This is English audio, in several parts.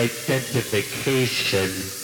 identification.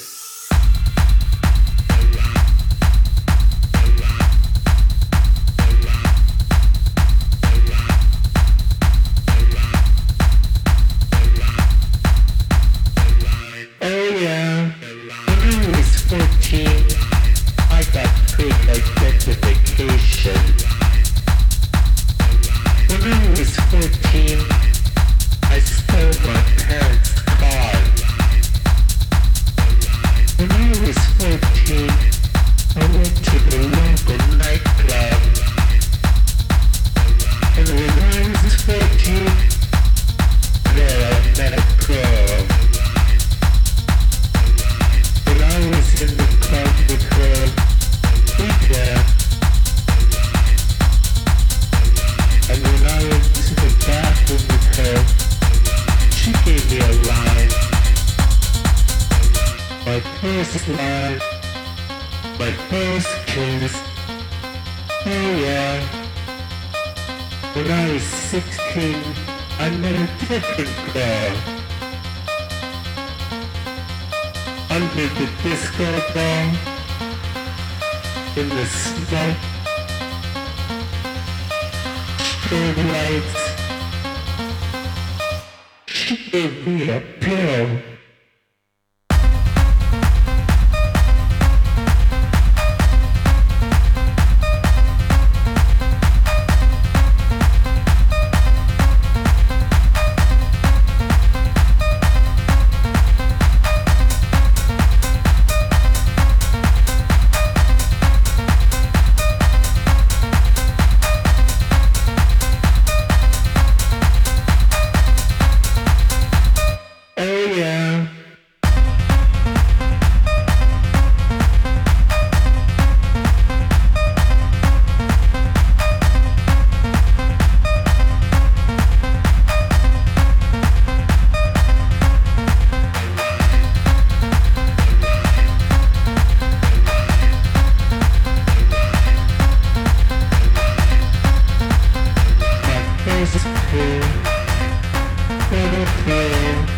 Yeah.